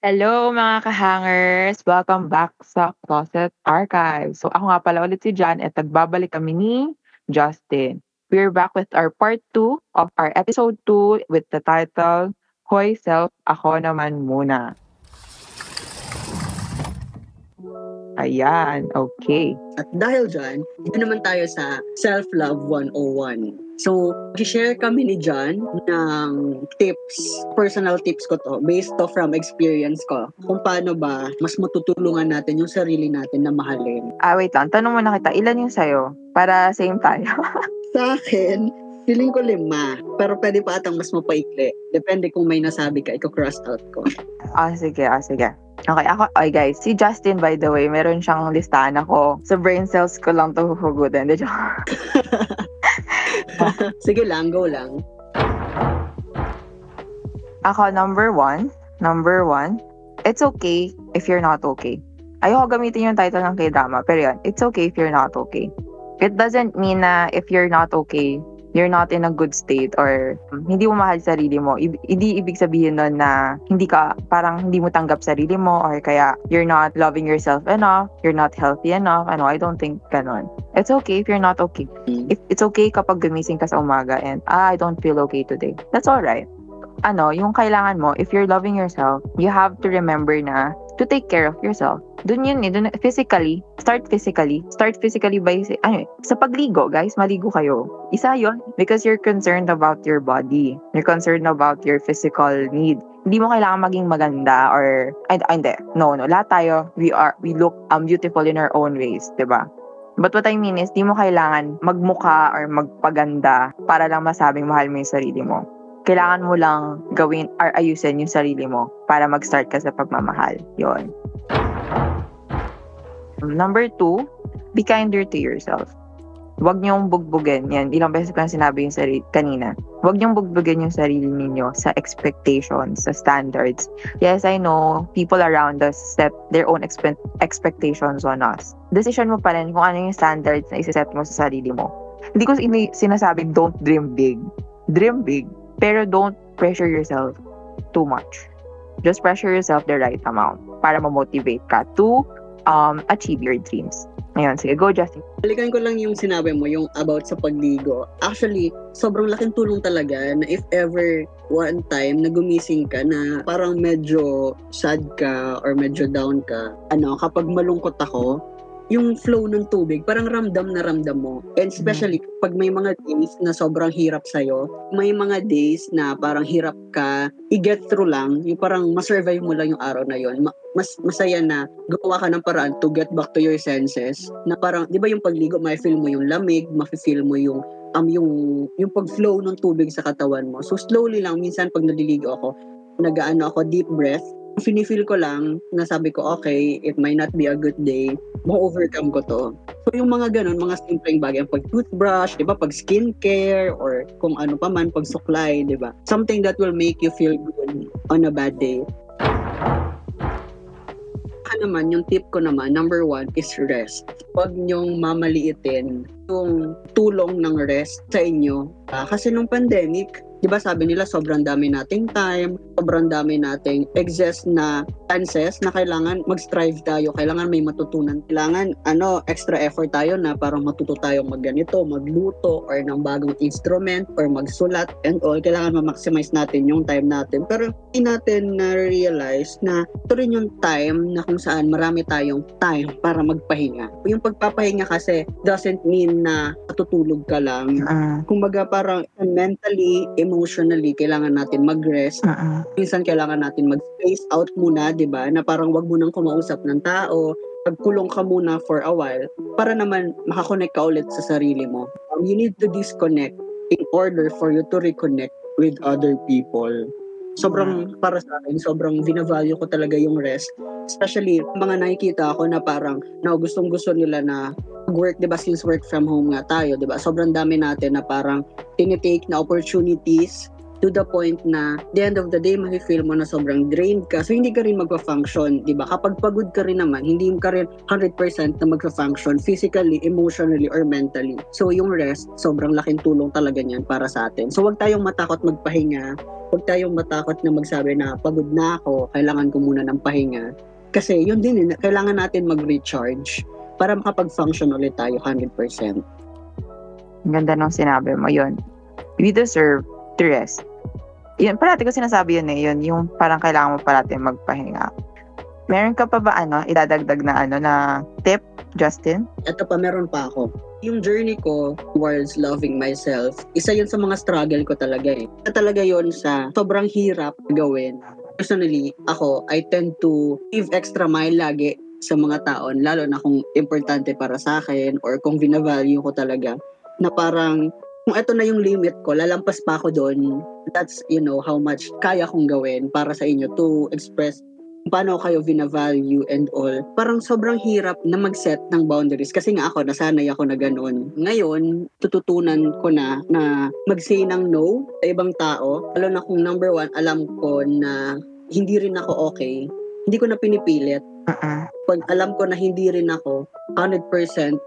Hello mga kahangers! Welcome back sa Closet Archive. So ako nga pala ulit si Jan at nagbabalik kami ni Justin. We're back with our part 2 of our episode 2 with the title Hoy Self, Ako Naman Muna. Ayan, okay. At dahil dyan, dito naman tayo sa Self-Love 101. So, share kami ni John ng tips, personal tips ko to, based to from experience ko, kung paano ba mas matutulungan natin yung sarili natin na mahalin. Ah, wait lang. Tanong mo na kita, ilan yung sa'yo? Para same tayo. Sa akin, feeling ko lima. Pero pwede pa atang mas mapaikli. Depende kung may nasabi ka, iko-cross out ko. ah, sige, ah, sige. Okay, ako, ay guys, si Justin by the way, meron siyang listahan ako. Sa brain cells ko lang to huhugutin. De Sige lang, go lang. Ako, number one, number one, it's okay if you're not okay. Ayoko gamitin yung title ng k-drama, pero yun, it's okay if you're not okay. It doesn't mean na if you're not okay, you're not in a good state or hindi mo mahal sarili mo. I- hindi ibig sabihin nun na hindi ka, parang hindi mo tanggap sarili mo or kaya you're not loving yourself enough, you're not healthy enough. Ano, I don't think ganun. It's okay if you're not okay. If it's okay kapag gumising ka sa umaga and ah, I don't feel okay today. That's all right. Ano, yung kailangan mo, if you're loving yourself, you have to remember na to take care of yourself. Dun yun eh, dun, physically, start physically. Start physically by, ano eh, sa pagligo, guys, maligo kayo. Isa yon because you're concerned about your body. You're concerned about your physical need. Hindi mo kailangan maging maganda or, ay, ay hindi, no, no, lahat tayo, we are, we look um, beautiful in our own ways, di ba? But what I mean is, di mo kailangan magmuka or magpaganda para lang masabing mahal mo yung sarili mo kailangan mo lang gawin or ayusin yung sarili mo para mag-start ka sa pagmamahal. Yon. Number two, be kinder to yourself. Huwag niyong bugbugin. Yan, ilang beses ko na sinabi yung sarili kanina. Huwag niyong bugbugin yung sarili ninyo sa expectations, sa standards. Yes, I know, people around us set their own expe- expectations on us. Decision mo pa rin kung ano yung standards na isiset mo sa sarili mo. Hindi ko sinasabi, don't dream big. Dream big, pero don't pressure yourself too much. Just pressure yourself the right amount para ma-motivate ka to um, achieve your dreams. Ngayon, sige, go Justin. Balikan ko lang yung sinabi mo, yung about sa pagligo. Actually, sobrang laking tulong talaga na if ever one time na gumising ka na parang medyo sad ka or medyo down ka, ano, kapag malungkot ako, yung flow ng tubig, parang ramdam na ramdam mo. And especially mm-hmm. pag may mga days na sobrang hirap sa'yo, may mga days na parang hirap ka, i-get through lang, yung parang masurvive mo lang yung araw na yon mas masaya na gawa ka ng paraan to get back to your senses na parang di ba yung pagligo may feel mo yung lamig mafe-feel mo yung um yung yung pag-flow ng tubig sa katawan mo so slowly lang minsan pag naliligo ako nagaano ako deep breath finifeel ko lang na sabi ko, okay, it might not be a good day, ma-overcome ko to. So yung mga ganun, mga simpleng bagay, pag toothbrush, di ba, pag skincare, or kung ano pa man, pag suklay, di ba? Something that will make you feel good on a bad day. Saka naman, yung tip ko naman, number one is rest. Huwag niyong mamaliitin yung tulong ng rest sa inyo. Uh, kasi nung pandemic, 'di ba sabi nila sobrang dami nating time, sobrang dami nating excess na chances na kailangan mag-strive tayo, kailangan may matutunan. Kailangan ano, extra effort tayo na parang matuto tayong magganito, magluto or ng bagong instrument or magsulat and all. Kailangan ma-maximize natin yung time natin. Pero hindi natin na-realize na ito rin yung time na kung saan marami tayong time para magpahinga. Yung pagpapahinga kasi doesn't mean na matutulog ka lang. Uh-uh. Kumbaga parang mentally, emotionally, kailangan natin mag-rest. Uh-uh. Minsan kailangan natin mag-space out muna, di ba? Na parang wag mo nang kumausap ng tao, magkulong ka muna for a while para naman makakonect ka ulit sa sarili mo. Um, you need to disconnect in order for you to reconnect with other people. Sobrang para sa akin, sobrang vinavalue ko talaga yung rest. Especially mga nakikita ako na parang na gustong gusto nila na work, 'di ba, since work from home nga tayo, 'di ba? Sobrang dami natin na parang tinitake na opportunities to the point na the end of the day, mafe-feel mo na sobrang drained ka. So, hindi ka rin magpa-function, di ba? Kapag pagod ka rin naman, hindi ka rin 100% na magpa-function physically, emotionally, or mentally. So, yung rest, sobrang laking tulong talaga niyan para sa atin. So, wag tayong matakot magpahinga. Huwag tayong matakot na magsabi na pagod na ako, kailangan ko muna ng pahinga. Kasi yun din, eh, kailangan natin mag-recharge para makapag-function ulit tayo 100%. Ang ganda nung sinabi mo yun. We deserve to rest. Yun, parati ko sinasabi yun eh. Yun, yung parang kailangan mo parati magpahinga. Meron ka pa ba ano, idadagdag na ano na tip, Justin? Ito pa, meron pa ako. Yung journey ko towards loving myself, isa yun sa mga struggle ko talaga eh. Isa talaga yun sa sobrang hirap gawin. Personally, ako, I tend to give extra mile lagi sa mga taon, lalo na kung importante para sa akin or kung vina-value ko talaga, na parang kung ito na yung limit ko, lalampas pa ako doon. That's, you know, how much kaya kong gawin para sa inyo to express paano kayo vina-value and all. Parang sobrang hirap na mag-set ng boundaries kasi nga ako, nasanay ako na ganoon. Ngayon, tututunan ko na na mag-say ng no sa ibang tao. Lalo na kung number one, alam ko na hindi rin ako okay. Hindi ko na pinipilit Uh-uh. pag alam ko na hindi rin ako 100%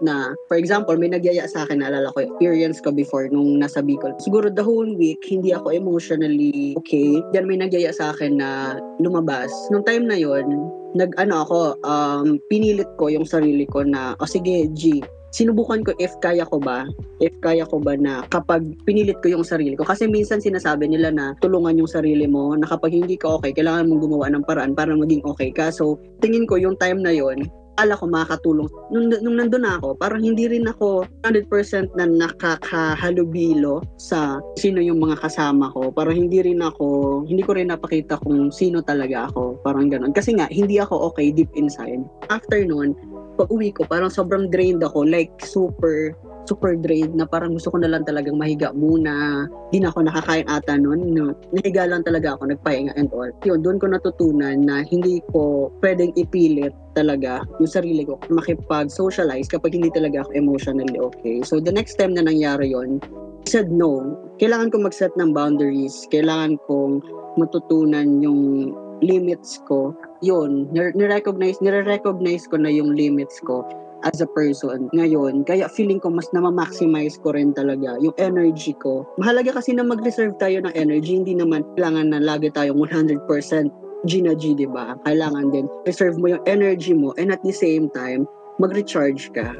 na, for example, may nagyaya sa akin, naalala ko, experience ko before nung nasa Bicol. Siguro the whole week, hindi ako emotionally okay. Then may nagyaya sa akin na lumabas. Nung time na yon nag ano ako, um, pinilit ko yung sarili ko na, o oh, sige, G, sinubukan ko if kaya ko ba, if kaya ko ba na kapag pinilit ko yung sarili ko. Kasi minsan sinasabi nila na tulungan yung sarili mo, na kapag hindi ka okay, kailangan mong gumawa ng paraan para maging okay ka. So, tingin ko yung time na yon ala ko makakatulong. Nung, nung nandun ako, parang hindi rin ako 100% na nakakahalubilo sa sino yung mga kasama ko. Parang hindi rin ako, hindi ko rin napakita kung sino talaga ako. Parang ganun. Kasi nga, hindi ako okay deep inside. After nun, pag uwi ko, parang sobrang drained ako. Like, super, super drained na parang gusto ko na lang talagang mahiga muna. Hindi na ako nakakain ata noon. No? Nahiga lang talaga ako, nagpahinga and all. Yun, doon ko natutunan na hindi ko pwedeng ipilit talaga yung sarili ko makipag-socialize kapag hindi talaga ako emotionally okay. So, the next time na nangyari yon said no. Kailangan ko mag-set ng boundaries. Kailangan kong matutunan yung limits ko yun, nire-recognize, nire-recognize ko na yung limits ko as a person ngayon. Kaya feeling ko mas na-maximize ko rin talaga yung energy ko. Mahalaga kasi na mag-reserve tayo ng energy. Hindi naman kailangan na lagi tayong 100% G na G, di ba? Kailangan din reserve mo yung energy mo and at the same time, mag-recharge ka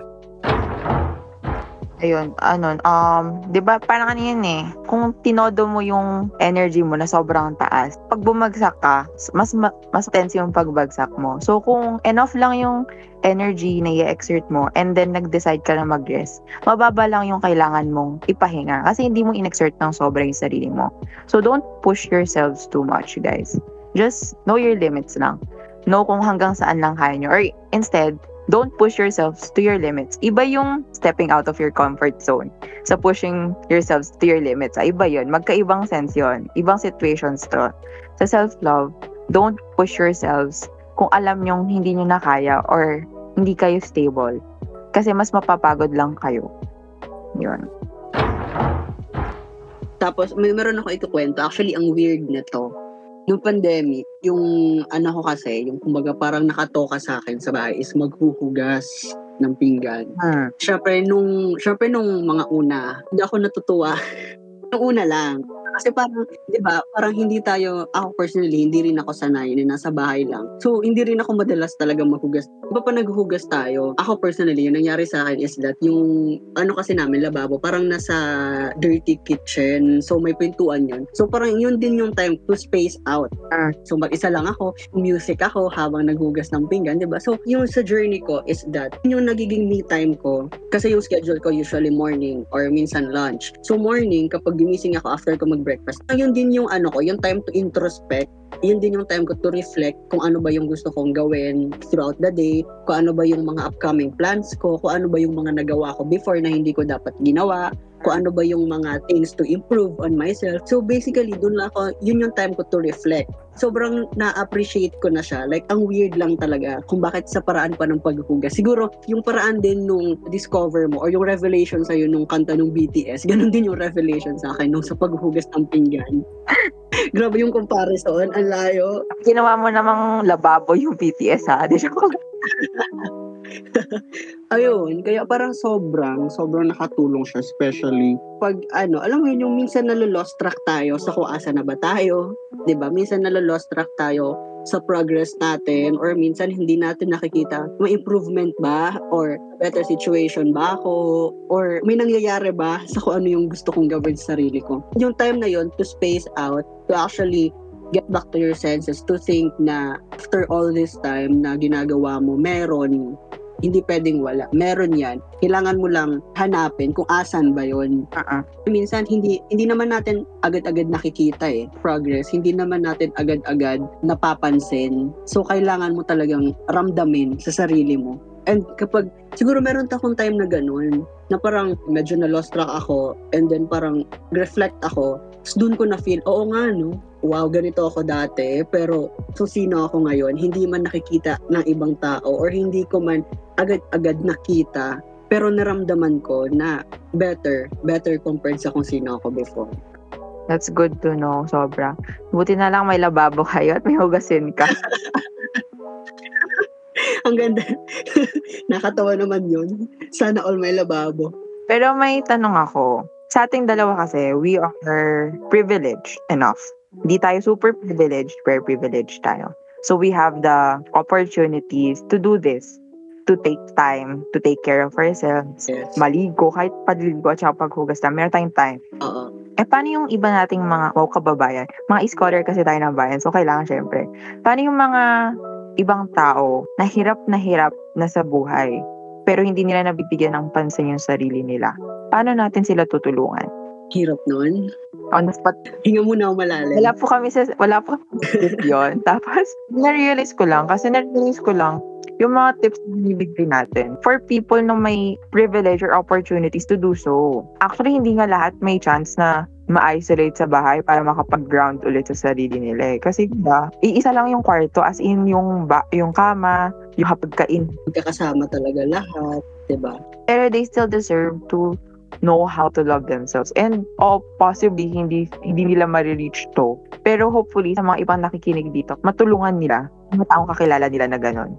ayun, ano, um, 'di ba parang ano eh, kung tinodo mo yung energy mo na sobrang taas, pag bumagsak ka, mas mas tense yung pagbagsak mo. So kung enough lang yung energy na i-exert mo and then nag-decide ka na mag-rest, mababa lang yung kailangan mong ipahinga kasi hindi mo in-exert ng sobra yung sarili mo. So don't push yourselves too much, guys. Just know your limits lang. Know kung hanggang saan lang kaya nyo. Or instead, don't push yourselves to your limits. Iba yung stepping out of your comfort zone sa pushing yourselves to your limits. Ah, iba yun. Magkaibang sense yun. Ibang situations to. Sa self-love, don't push yourselves kung alam nyong hindi nyo na kaya or hindi kayo stable. Kasi mas mapapagod lang kayo. Yun. Tapos, may meron ako ikukwento. Actually, ang weird na to Nung pandemic, yung ano ko kasi, yung kumbaga parang nakatoka sa akin sa bahay is maghuhugas ng pinggan. Hmm. Syempre nung, syempre nung mga una, hindi ako natutuwa. nung una lang. Kasi parang, di ba, parang hindi tayo, ako personally, hindi rin ako sanay na nasa bahay lang. So, hindi rin ako madalas talaga maghugas. Iba pa naghuhugas tayo, ako personally, yung nangyari sa akin is that yung, ano kasi namin, lababo, parang nasa dirty kitchen. So, may pintuan yun. So, parang yun din yung time to space out. Uh, so, mag-isa lang ako, music ako habang naghugas ng pinggan, di ba? So, yung sa journey ko is that, yung nagiging me time ko, kasi yung schedule ko usually morning or minsan lunch. So, morning, kapag gimising ako after ko mag breakfast. Yun din yung ano ko, yung time to introspect. Yun din yung time ko to reflect kung ano ba yung gusto kong gawin throughout the day, kung ano ba yung mga upcoming plans ko, kung ano ba yung mga nagawa ko before na hindi ko dapat ginawa. Kung ano ba yung mga things to improve on myself. So basically, dun lang ako, yun yung time ko to reflect. Sobrang na-appreciate ko na siya. Like, ang weird lang talaga kung bakit sa paraan pa ng paghuhugas. Siguro, yung paraan din nung discover mo or yung revelation sa'yo nung kanta nung BTS, ganun din yung revelation sa akin nung sa paghuhugas ng pinggan. Grabe yung comparison. Ang layo. Ginawa mo namang lababo yung BTS ha. Di ko. Ayun, kaya parang sobrang, sobrang nakatulong siya, especially pag ano, alam mo yun, yung minsan nalo-lost track tayo sa kung asa na ba tayo, ba? Minsan nalo-lost track tayo sa progress natin or minsan hindi natin nakikita may improvement ba or better situation ba ako or may nangyayari ba sa kung ano yung gusto kong gawin sa sarili ko. Yung time na yon to space out, to actually get back to your senses, to think na after all this time na ginagawa mo, meron hindi pwedeng wala. Meron yan. Kailangan mo lang hanapin kung asan ba yon. Uh-uh. Minsan, hindi hindi naman natin agad-agad nakikita eh, progress. Hindi naman natin agad-agad napapansin. So, kailangan mo talagang ramdamin sa sarili mo. And kapag, siguro meron akong time na ganun, na parang medyo na lost track ako, and then parang reflect ako, tapos doon ko na feel, oo nga no, wow, ganito ako dati, pero so sino ako ngayon, hindi man nakikita ng ibang tao or hindi ko man agad-agad nakita, pero naramdaman ko na better, better compared sa kung sino ako before. That's good to know, sobra. Buti na lang may lababo kayo at may hugasin ka. Ang ganda. Nakatawa naman yun. Sana all may lababo. Pero may tanong ako. Sa ating dalawa kasi, we are privileged enough. Hindi tayo super privileged, pero privileged tayo. So we have the opportunities to do this. To take time, to take care of ourselves. Yes. Maligo, kahit padiligo at saka paghugas na, meron tayong time. Oo. Eh, paano yung iba nating mga wow, kababayan? Mga scholar kasi tayo ng bayan, so kailangan syempre. Paano yung mga ibang tao na hirap na hirap na sa buhay, pero hindi nila nabibigyan ng pansin yung sarili nila? Paano natin sila tutulungan? Hirap nun. On the spot, Hinga muna ako malalim. wala po kami sa, wala po kami yun. Tapos, na-realize ko lang, kasi na-realize ko lang, yung mga tips na binibigay natin for people na may privilege or opportunities to do so. Actually, hindi nga lahat may chance na ma-isolate sa bahay para makapag-ground ulit sa sarili nila eh. Kasi diba, iisa lang yung kwarto as in yung ba, yung kama, yung hapagkain. Magkakasama talaga lahat. 'di ba? Pero they still deserve to know how to love themselves. And oh, possibly hindi hindi nila ma-reach to. Pero hopefully sa mga ibang nakikinig dito, matulungan nila mga taong kakilala nila na ganun.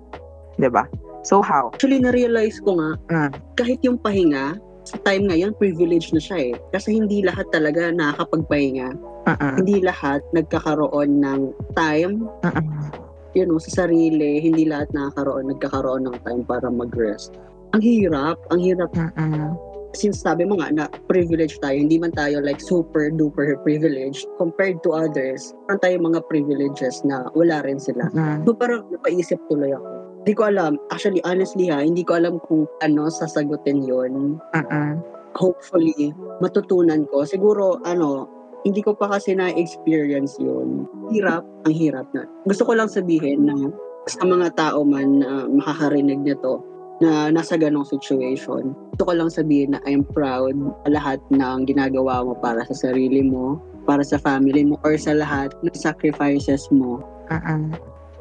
'Di ba? So how? Actually, na-realize ko nga, Mm. kahit yung pahinga, sa time ngayon, privilege na siya eh. Kasi hindi lahat talaga nakakapagpahinga. Mm-mm. Hindi lahat nagkakaroon ng time, Mm-mm. you know, sa sarili. Hindi lahat nakakaroon, nagkakaroon ng time para mag-rest. Ang hirap, ang hirap. Mm-mm. Since sabi mo nga na privilege tayo, hindi man tayo like super duper privileged compared to others. Meron tayong mga privileges na wala rin sila. Mm. So parang napaisip tuloy ako. Hindi ko alam. Actually, honestly ha, hindi ko alam kung ano sasagutin yon Mm-mm. Hopefully, matutunan ko. Siguro, ano, hindi ko pa kasi na-experience yun. Hirap, ang hirap na. Gusto ko lang sabihin na sa mga tao man na makakarinig nito na nasa ganong situation, gusto ko lang sabihin na I'm proud sa lahat ng ginagawa mo para sa sarili mo, para sa family mo, or sa lahat ng sacrifices mo Mm-mm.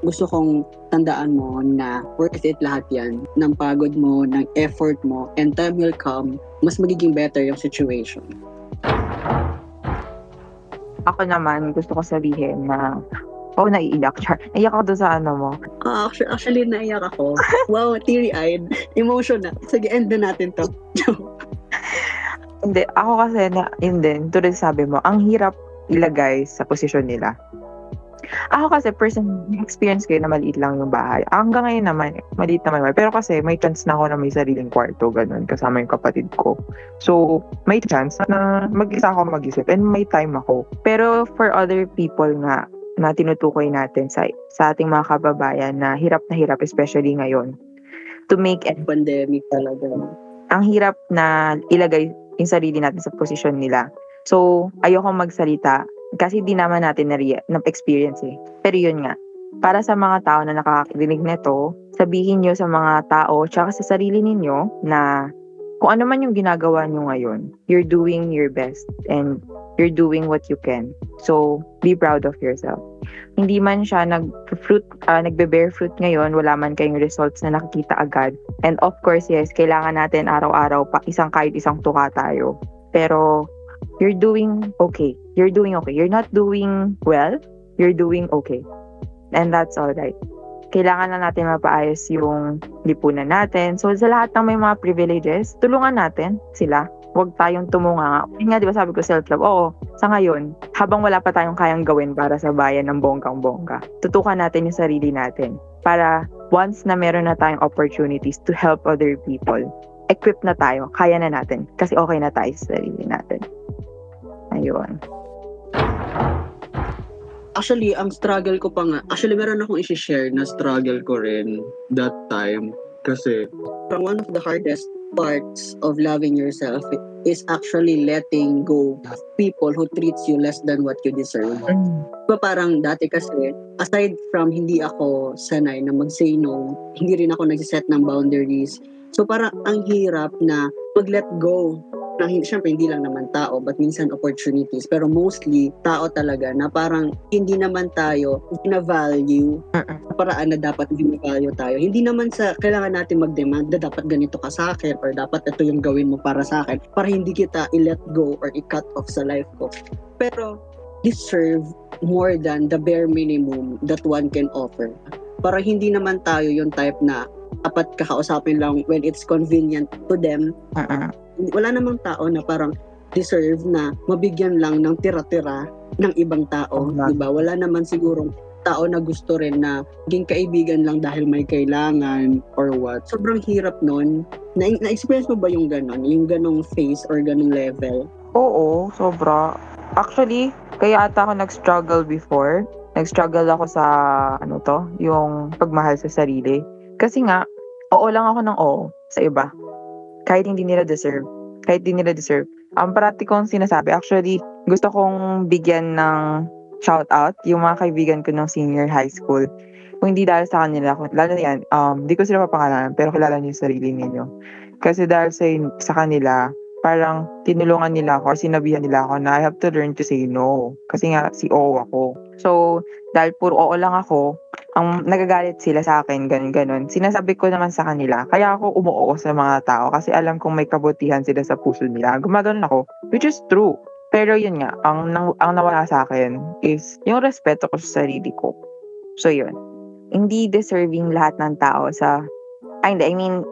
gusto kong tandaan mo na worth it lahat yan. Ng pagod mo, ng effort mo, and time will come, mas magiging better yung situation. Ako naman, gusto ko sabihin na Oh, naiiyak. Char. Naiyak ako doon sa ano mo. Ah, actually, actually, naiyak ako. wow, teary-eyed. Emotional. Sige, end na natin to. Hindi, ako kasi na, yun din, tulad sabi mo, ang hirap ilagay sa posisyon nila. Ako kasi, person, experience ko na maliit lang yung bahay. Hanggang ngayon naman, maliit naman. yung bahay. Pero kasi, may chance na ako na may sariling kwarto, ganun, kasama yung kapatid ko. So, may chance na mag-isa ako mag-isip and may time ako. Pero for other people nga, na tinutukoy natin sa, sa ating mga kababayan na hirap na hirap, especially ngayon, to make Pandemic talaga. ang hirap na ilagay yung sarili natin sa posisyon nila. So, ayoko magsalita kasi di naman natin na, na-experience eh. Pero yun nga, para sa mga tao na nakakarinig nito, sabihin nyo sa mga tao tsaka sa sarili ninyo na kung ano man yung ginagawa nyo ngayon, you're doing your best and you're doing what you can. So, be proud of yourself. Hindi man siya nag-fruit, uh, nagbe-bear fruit ngayon, wala man kayong results na nakikita agad. And of course, yes, kailangan natin araw-araw pa isang kahit isang tuka tayo. Pero, you're doing okay. You're doing okay. You're not doing well, you're doing okay. And that's all right kailangan na natin mapaayos yung lipunan natin. So, sa lahat ng may mga privileges, tulungan natin sila. Huwag tayong tumunga. Yun nga, di ba sabi ko self-love? Oo, sa ngayon, habang wala pa tayong kayang gawin para sa bayan ng bonggang-bongga, tutukan natin yung sarili natin para once na meron na tayong opportunities to help other people, equip na tayo, kaya na natin, kasi okay na tayo sa sarili natin. Ayun. Actually, ang struggle ko pa nga, actually meron akong isi-share na struggle ko rin that time. Kasi one of the hardest parts of loving yourself is actually letting go of people who treats you less than what you deserve. Mm. Diba parang dati kasi, aside from hindi ako sanay na mag-say no, hindi rin ako nag-set ng boundaries. So parang ang hirap na mag-let go na hindi, syempre hindi lang naman tao, but minsan opportunities. Pero mostly, tao talaga na parang hindi naman tayo na-value sa paraan na dapat value tayo. Hindi naman sa kailangan natin mag-demand na dapat ganito ka sa akin or dapat ito yung gawin mo para sa akin para hindi kita i-let go or i-cut off sa life ko. Pero deserve more than the bare minimum that one can offer. Para hindi naman tayo yung type na dapat kakausapin lang when it's convenient to them. Uh-uh wala namang tao na parang deserve na mabigyan lang ng tira-tira ng ibang tao, oh, 'di ba? Wala naman sigurong tao na gusto rin na maging kaibigan lang dahil may kailangan or what. Sobrang hirap nun. Na- na-experience mo ba yung ganon? Yung ganong phase or ganong level? Oo, sobra. Actually, kaya ata ako nag-struggle before. Nag-struggle ako sa, ano to, yung pagmahal sa sarili. Kasi nga, oo lang ako ng oo sa iba kahit hindi nila deserve. Kahit hindi nila deserve. Ang parati kong sinasabi, actually, gusto kong bigyan ng shout out yung mga kaibigan ko ng senior high school. Kung hindi dahil sa kanila, lalo na yan, um, di ko sila papangalanan, pero kilala niyo yung sarili ninyo. Kasi dahil sa, sa kanila, parang tinulungan nila ako or sinabihan nila ako na I have to learn to say no. Kasi nga, si O ako. So, dahil puro oo lang ako, ang nagagalit sila sa akin, ganun ganun. Sinasabi ko naman sa kanila, kaya ako umuoo sa mga tao kasi alam kong may kabutihan sila sa puso nila. Gumagano ako, which is true. Pero yun nga, ang, ang nawala sa akin is yung respeto ko sa sarili ko. So yun. Hindi deserving lahat ng tao sa, ay hindi, I mean,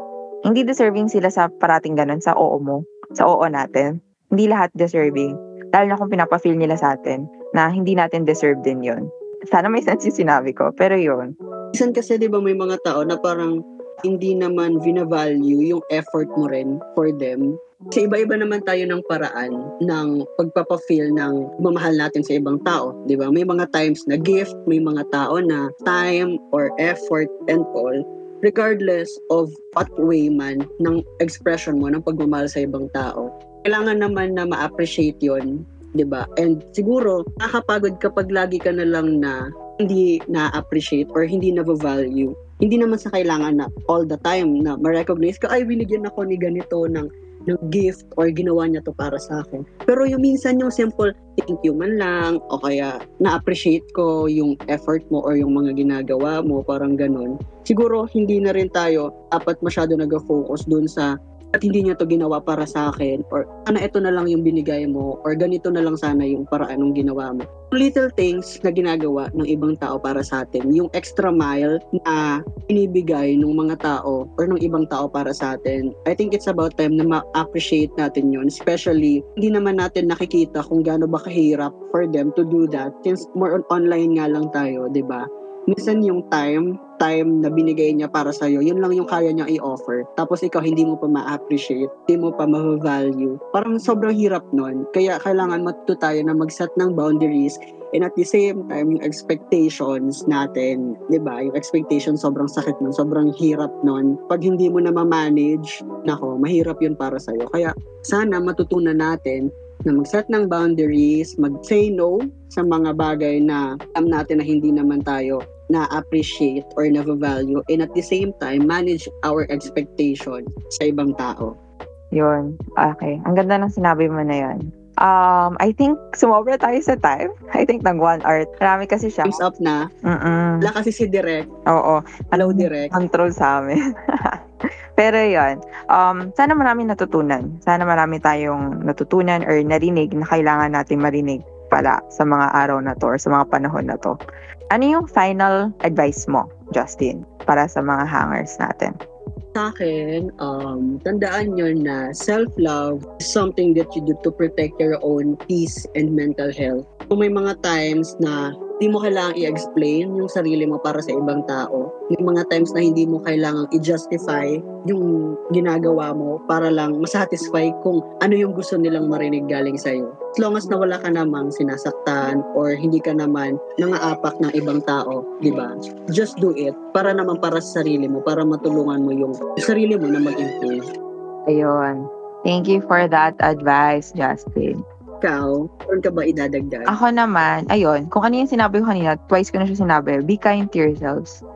hindi deserving sila sa parating ganun, sa oo mo, sa oo natin. Hindi lahat deserving. Dahil na kung pinapa-feel nila sa atin na hindi natin deserve din yon sana may sense yung sinabi ko. Pero yun. Minsan kasi di ba may mga tao na parang hindi naman vina-value yung effort mo rin for them. Kasi iba-iba naman tayo ng paraan ng pagpapafeel ng mamahal natin sa ibang tao. Di ba? May mga times na gift, may mga tao na time or effort and all regardless of what way man ng expression mo ng pagmamahal sa ibang tao. Kailangan naman na ma-appreciate yon 'di ba? And siguro nakakapagod kapag lagi ka na lang na hindi na-appreciate or hindi na-value. Hindi naman sa kailangan na all the time na ma-recognize ka, ay, binigyan ako ni ganito ng, ng gift or ginawa niya to para sa akin. Pero yung minsan yung simple thank you man lang o kaya na-appreciate ko yung effort mo or yung mga ginagawa mo, parang ganun. Siguro hindi na rin tayo dapat masyado nag-focus dun sa at hindi niya to ginawa para sa akin or sana ito na lang yung binigay mo or ganito na lang sana yung paraan ng ginawa mo. Little things na ginagawa ng ibang tao para sa atin, yung extra mile na inibigay ng mga tao or ng ibang tao para sa atin, I think it's about time na ma-appreciate natin yun. Especially, hindi naman natin nakikita kung gaano ba kahirap for them to do that since more on online nga lang tayo, di ba? minsan yung time, time na binigay niya para sa'yo, yun lang yung kaya niya i-offer. Tapos ikaw hindi mo pa ma-appreciate, hindi mo pa ma-value. Parang sobrang hirap nun. Kaya kailangan matuto tayo na mag-set ng boundaries and at the same time, yung expectations natin, di ba? Yung expectations sobrang sakit nun, sobrang hirap nun. Pag hindi mo na ma-manage, nako, mahirap yun para sa'yo. Kaya sana matutunan natin na mag-set ng boundaries, mag-say no sa mga bagay na alam natin na hindi naman tayo na-appreciate or na-value and at the same time, manage our expectation sa ibang tao. Yun. Okay. Ang ganda ng sinabi mo na yun. Um, I think sumobra tayo sa time. I think nag one hour. Marami kasi siya. Time's up na. Mm-mm. Wala kasi si Direk. Oo. Hello, Direk. Control sa amin. Pero yun, um, sana marami natutunan. Sana marami tayong natutunan or narinig na kailangan natin marinig pala sa mga araw na to or sa mga panahon na to. Ano yung final advice mo, Justin, para sa mga hangers natin? Sa akin, um, tandaan nyo na self-love is something that you do to protect your own peace and mental health. Kung may mga times na hindi mo kailangang i-explain yung sarili mo para sa ibang tao. May mga times na hindi mo kailangang i-justify yung ginagawa mo para lang masatisfy kung ano yung gusto nilang marinig galing sa'yo. As long as na wala ka namang sinasaktan or hindi ka naman nangaapak ng ibang tao, di ba? Just do it para naman para sa sarili mo, para matulungan mo yung sarili mo na mag-improve. Ayun. Thank you for that advice, Justin. Ikaw, meron ka ba idadagdag? Ako naman, ayun, kung ano yung sinabi ko kanina, twice ko na siya sinabi, be kind to yourselves.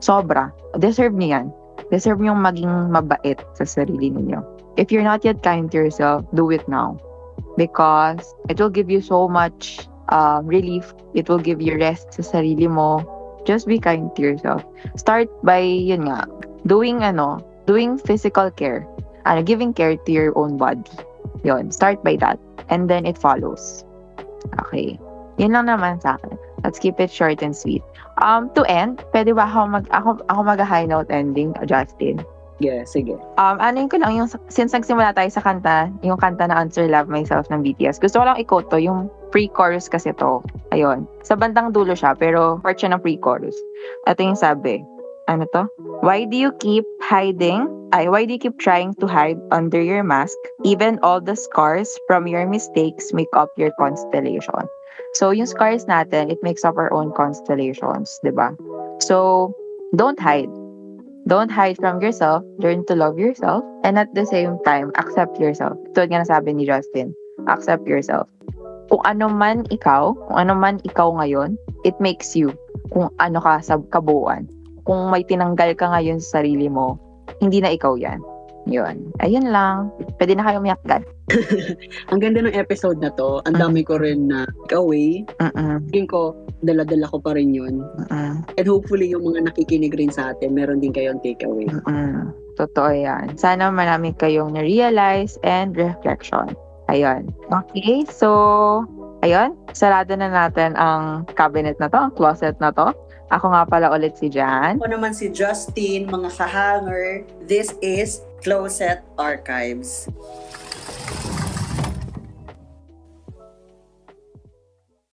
Sobra. Deserve niyo yan. Deserve niyo maging mabait sa sarili ninyo. If you're not yet kind to yourself, do it now. Because it will give you so much um, relief. It will give you rest sa sarili mo. Just be kind to yourself. Start by, yun nga, doing ano, doing physical care. Ano, giving care to your own body. Yun, start by that. And then it follows. Okay. Yun lang naman sa akin. Let's keep it short and sweet. Um, to end, pwede ba ako mag, ako, ako mag high note ending, Justin? Yeah, sige. Um, ano ko lang yung, since nagsimula tayo sa kanta, yung kanta na Answer Love Myself ng BTS, gusto ko lang i-quote to, yung pre-chorus kasi to. Ayun. Sa bandang dulo siya, pero part siya ng pre-chorus. Ito yung sabi. Ano to? Why do you keep hiding? Ay, why do you keep trying to hide under your mask? Even all the scars from your mistakes make up your constellation. So, yung scars natin, it makes up our own constellations, di ba? So, don't hide. Don't hide from yourself. Learn to love yourself. And at the same time, accept yourself. Tulad nga nasabi ni Justin, accept yourself. Kung ano man ikaw, kung ano man ikaw ngayon, it makes you kung ano ka sa kabuuan. Kung may tinanggal ka ngayon sa sarili mo, hindi na ikaw yan. Yun. Ayun lang. Pwede na kayo umiyak Ang ganda ng episode na to. Ang dami ko rin na away. Tingin ko, dala-dala ko pa rin yun. Mm-mm. And hopefully, yung mga nakikinig rin sa atin, meron din kayong takeaway. Mm-mm. Totoo yan. Sana marami kayong na-realize and reflection. Ayun. Okay, so, ayun. Sarado na natin ang cabinet na to, ang closet na to. Ako nga pala ulit si Jan. Ako naman si Justin, mga kahanger. This is Closet Archives.